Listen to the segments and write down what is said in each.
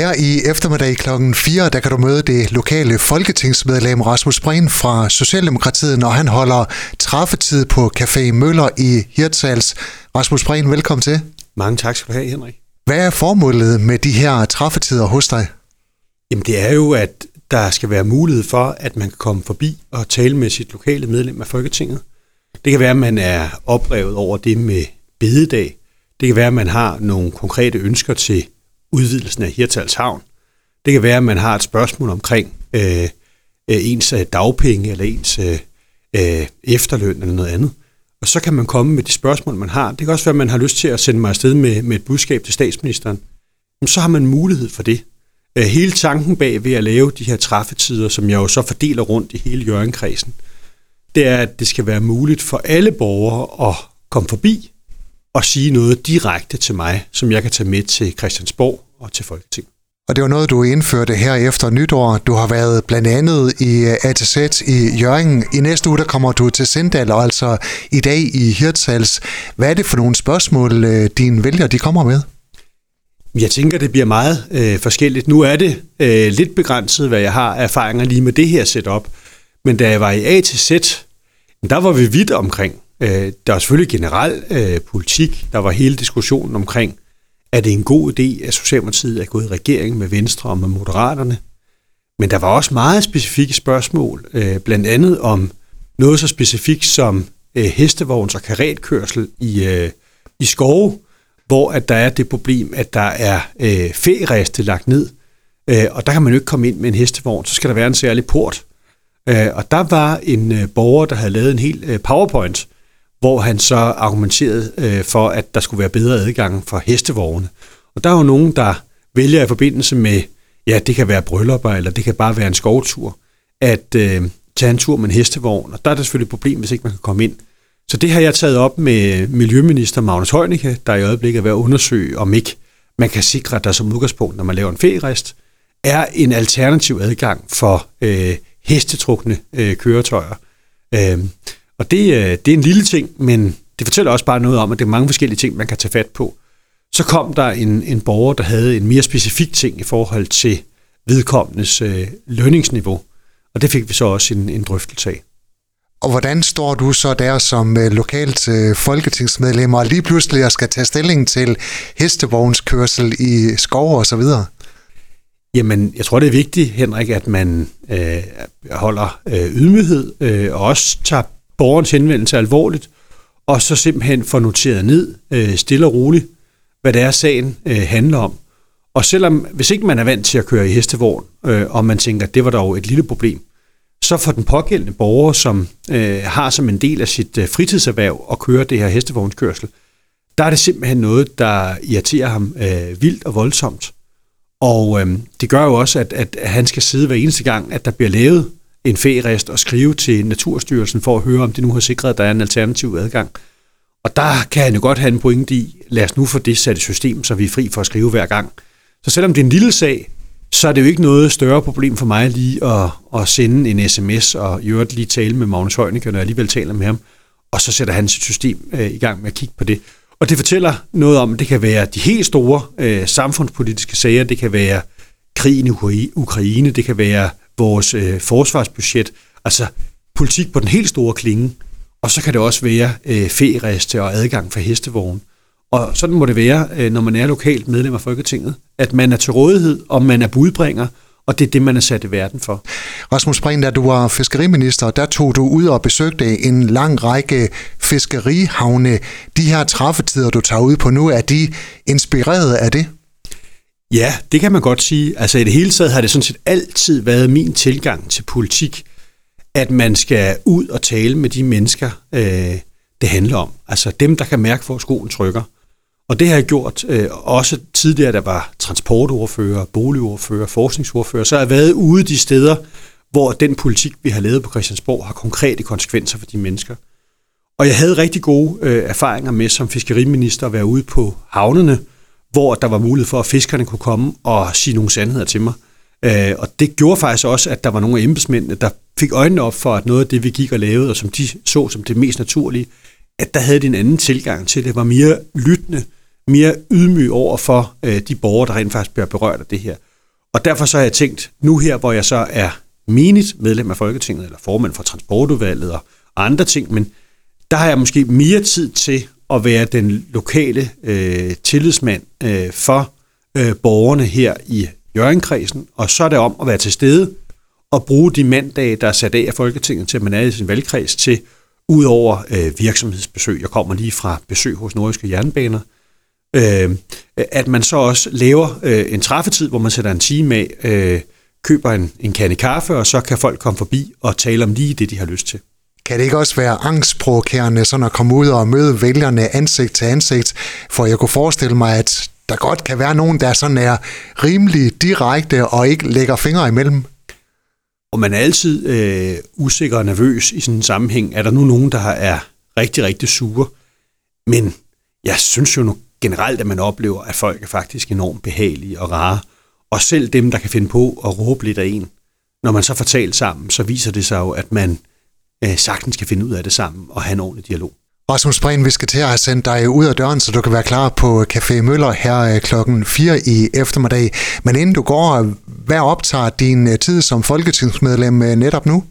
Her i eftermiddag kl. 4, der kan du møde det lokale folketingsmedlem Rasmus Breen fra Socialdemokratiet, når han holder træffetid på Café Møller i Hirtshals. Rasmus Breen, velkommen til. Mange tak skal du have, Henrik. Hvad er formålet med de her træffetider hos dig? Jamen det er jo, at der skal være mulighed for, at man kan komme forbi og tale med sit lokale medlem af Folketinget. Det kan være, at man er oprevet over det med bededag. Det kan være, at man har nogle konkrete ønsker til udvidelsen af Hirtals Havn. Det kan være, at man har et spørgsmål omkring øh, øh ens øh, dagpenge eller ens øh, øh, efterløn eller noget andet. Og så kan man komme med de spørgsmål, man har. Det kan også være, at man har lyst til at sende mig afsted med, med et budskab til statsministeren. Men så har man mulighed for det. Øh, hele tanken bag ved at lave de her træffetider, som jeg jo så fordeler rundt i hele Jørgenkredsen, det er, at det skal være muligt for alle borgere at komme forbi og sige noget direkte til mig, som jeg kan tage med til Christiansborg og til Folketinget. Og det var noget, du indførte her efter nytår. Du har været blandt andet i øh, ATZ i Jørgen. I næste uge der kommer du til Sindal, og altså i dag i Hirtshals. Hvad er det for nogle spørgsmål, øh, dine vælgere de kommer med? Jeg tænker, det bliver meget øh, forskelligt. Nu er det øh, lidt begrænset, hvad jeg har erfaringer lige med det her setup. Men da jeg var i ATZ, der var vi vidt omkring Øh, der var selvfølgelig generel øh, politik. Der var hele diskussionen omkring, er det en god idé, at Socialdemokratiet er gået i regering med Venstre og med Moderaterne? Men der var også meget specifikke spørgsmål, øh, blandt andet om noget så specifikt som øh, hestevogns- og karetkørsel i, øh, i skove, hvor at der er det problem, at der er øh, færeste lagt ned, øh, og der kan man jo ikke komme ind med en hestevogn, så skal der være en særlig port. Øh, og der var en øh, borger, der havde lavet en helt øh, powerpoint, hvor han så argumenterede øh, for, at der skulle være bedre adgang for hestevogne. Og der er jo nogen, der vælger i forbindelse med, ja, det kan være bryllupper, eller det kan bare være en skovtur, at øh, tage en tur med en hestevogn. Og der er det selvfølgelig et problem, hvis ikke man kan komme ind. Så det har jeg taget op med Miljøminister Magnus Heunicke, der i øjeblikket er ved at undersøge, om ikke man kan sikre, at der som udgangspunkt, når man laver en ferierest, er en alternativ adgang for øh, hestetrukne øh, køretøjer. Øh, og det, øh, det er en lille ting, men det fortæller også bare noget om, at det er mange forskellige ting, man kan tage fat på. Så kom der en, en borger, der havde en mere specifik ting i forhold til vedkommendes øh, lønningsniveau. Og det fik vi så også en, en drøftelse af. Og hvordan står du så der som øh, lokalt øh, folketingsmedlem og lige pludselig skal tage stilling til hestevognskørsel i skov og så videre? Jamen, jeg tror, det er vigtigt, Henrik, at man øh, holder øh, ydmyghed øh, og også tager borgerens henvendelse alvorligt, og så simpelthen få noteret ned, øh, stille og roligt, hvad det er, sagen øh, handler om. Og selvom, hvis ikke man er vant til at køre i hestevogn, øh, og man tænker, at det var dog et lille problem, så for den pågældende borger, som øh, har som en del af sit øh, fritidserhverv at køre det her hestevognskørsel, der er det simpelthen noget, der irriterer ham øh, vildt og voldsomt. Og øh, det gør jo også, at, at han skal sidde hver eneste gang, at der bliver lavet en ferist og skrive til Naturstyrelsen for at høre, om det nu har sikret, at der er en alternativ adgang. Og der kan han jo godt have en pointe i, lad os nu få det sat i system, så vi er fri for at skrive hver gang. Så selvom det er en lille sag, så er det jo ikke noget større problem for mig lige at, at sende en sms og i øvrigt lige tale med Magnus Heunicke, når jeg alligevel taler med ham, og så sætter han sit system øh, i gang med at kigge på det. Og det fortæller noget om, at det kan være de helt store øh, samfundspolitiske sager, det kan være krigen i Ukraine, det kan være vores øh, forsvarsbudget, altså politik på den helt store klinge, og så kan det også være øh, feriereste og adgang for hestevogn. Og sådan må det være, øh, når man er lokalt medlem af Folketinget, at man er til rådighed, og man er budbringer, og det er det, man er sat i verden for. Rasmus Brink, da du var fiskeriminister, der tog du ud og besøgte en lang række fiskerihavne. De her træffetider, du tager ud på nu, er de inspireret af det? Ja, det kan man godt sige. Altså i det hele taget har det sådan set altid været min tilgang til politik, at man skal ud og tale med de mennesker, øh, det handler om. Altså dem, der kan mærke, hvor skoen trykker. Og det har jeg gjort øh, også tidligere, der var transportordfører, boligordfører, forskningsordfører, så har jeg været ude de steder, hvor den politik, vi har lavet på Christiansborg, har konkrete konsekvenser for de mennesker. Og jeg havde rigtig gode øh, erfaringer med som fiskeriminister at være ude på havnene, hvor der var mulighed for, at fiskerne kunne komme og sige nogle sandheder til mig. Øh, og det gjorde faktisk også, at der var nogle af embedsmændene, der fik øjnene op for, at noget af det, vi gik og lavede, og som de så som det mest naturlige, at der havde de en anden tilgang til det, var mere lyttende, mere ydmyg over for øh, de borgere, der rent faktisk bliver berørt af det her. Og derfor så har jeg tænkt, nu her, hvor jeg så er menigt medlem af Folketinget, eller formand for transportudvalget og andre ting, men der har jeg måske mere tid til at være den lokale øh, tillidsmand øh, for øh, borgerne her i Jørgenkredsen, og så er det om at være til stede og bruge de mandage, der er sat af af Folketinget til, at man er i sin valgkreds til, ud over øh, virksomhedsbesøg. Jeg kommer lige fra besøg hos Nordiske Jernbaner. Øh, at man så også laver øh, en træffetid, hvor man sætter en time af, øh, køber en, en kande kaffe, og så kan folk komme forbi og tale om lige det, de har lyst til. Kan det ikke også være angstprovokerende sådan at komme ud og møde vælgerne ansigt til ansigt? For jeg kunne forestille mig, at der godt kan være nogen, der sådan er rimelig direkte og ikke lægger fingre imellem. Og man er altid øh, usikker og nervøs i sådan en sammenhæng. Er der nu nogen, der er rigtig, rigtig sure? Men jeg synes jo nu generelt, at man oplever, at folk er faktisk enormt behagelige og rare. Og selv dem, der kan finde på at råbe lidt af en, når man så får talt sammen, så viser det sig jo, at man øh, sagtens kan finde ud af det sammen og have en ordentlig dialog. Rasmus Breen, vi skal til at have sendt dig ud af døren, så du kan være klar på Café Møller her øh, klokken 4 i eftermiddag. Men inden du går, hvad optager din øh, tid som folketingsmedlem øh, netop nu?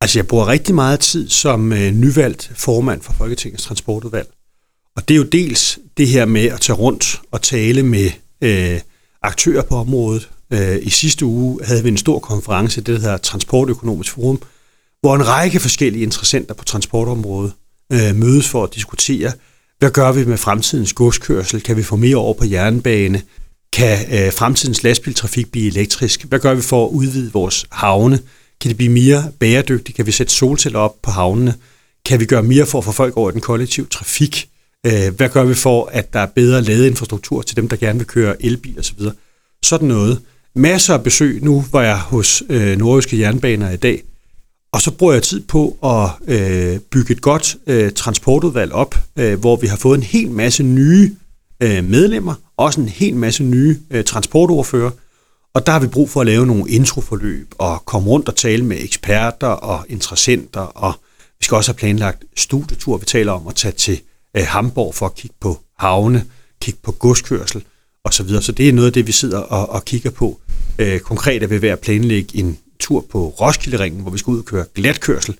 Altså, jeg bruger rigtig meget tid som øh, nyvalgt formand for Folketingets transportudvalg. Og det er jo dels det her med at tage rundt og tale med øh, aktører på området. Øh, I sidste uge havde vi en stor konference, det der hedder Transportøkonomisk Forum, hvor en række forskellige interessenter på transportområdet øh, mødes for at diskutere, hvad gør vi med fremtidens godskørsel? Kan vi få mere over på jernbane? Kan øh, fremtidens lastbiltrafik blive elektrisk? Hvad gør vi for at udvide vores havne? Kan det blive mere bæredygtigt? Kan vi sætte solceller op på havnene? Kan vi gøre mere for at få folk over i den kollektive trafik? Øh, hvad gør vi for, at der er bedre ladeinfrastruktur til dem, der gerne vil køre elbil osv.? Sådan noget. Masser af besøg. Nu var jeg hos øh, Nordiske Jernbaner i dag, og så bruger jeg tid på at øh, bygge et godt øh, transportudvalg op, øh, hvor vi har fået en hel masse nye øh, medlemmer, også en hel masse nye øh, transportordfører. Og der har vi brug for at lave nogle introforløb og komme rundt og tale med eksperter og interessenter. Og vi skal også have planlagt studietur. Vi taler om at tage til øh, Hamburg for at kigge på havne, kigge på godskørsel osv. Så, så det er noget af det, vi sidder og, og kigger på. Øh, konkret er vi ved at planlægge en tur på Roskilde-ringen, hvor vi skal ud og køre glatkørsel,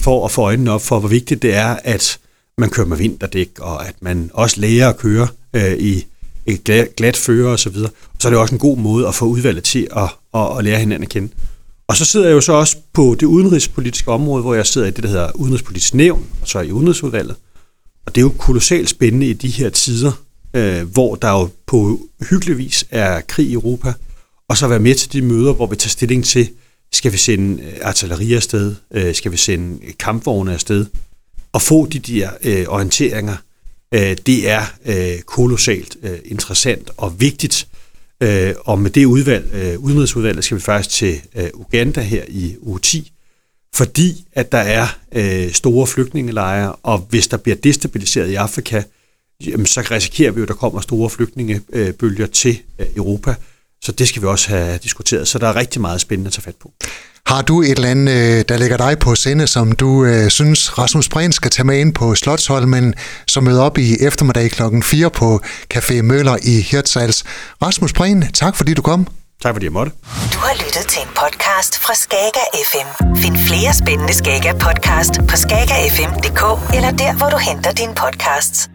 for at få øjnene op for, hvor vigtigt det er, at man kører med vinterdæk, og at man også lærer at køre øh, i et glat, glat fører osv. Så, så er det også en god måde at få udvalget til at, at, at lære hinanden at kende. Og så sidder jeg jo så også på det udenrigspolitiske område, hvor jeg sidder i det, der hedder udenrigspolitisk nævn, og så i udenrigsudvalget. Og det er jo kolossalt spændende i de her tider, øh, hvor der jo på hyggelig vis er krig i Europa, og så være med til de møder, hvor vi tager stilling til, skal vi sende øh, artilleri afsted? Øh, skal vi sende kampvogne afsted? Og få de der øh, orienteringer, øh, det er øh, kolossalt øh, interessant og vigtigt. Øh, og med det udvalg, øh, udenrigsudvalget skal vi faktisk til øh, Uganda her i uge 10, fordi at der er øh, store flygtningelejre, og hvis der bliver destabiliseret i Afrika, jamen, så risikerer vi jo, at der kommer store flygtningebølger til øh, Europa. Så det skal vi også have diskuteret. Så der er rigtig meget spændende at tage fat på. Har du et eller andet, øh, der ligger dig på sinde, som du øh, synes, Rasmus Prehn skal tage med ind på Slottsholmen, som møder op i eftermiddag klokken 4 på Café Møller i Hirtshals. Rasmus Prehn, tak fordi du kom. Tak fordi jeg måtte. Du har lyttet til en podcast fra Skager FM. Find flere spændende Skager podcast på skagerfm.dk eller der, hvor du henter dine podcasts.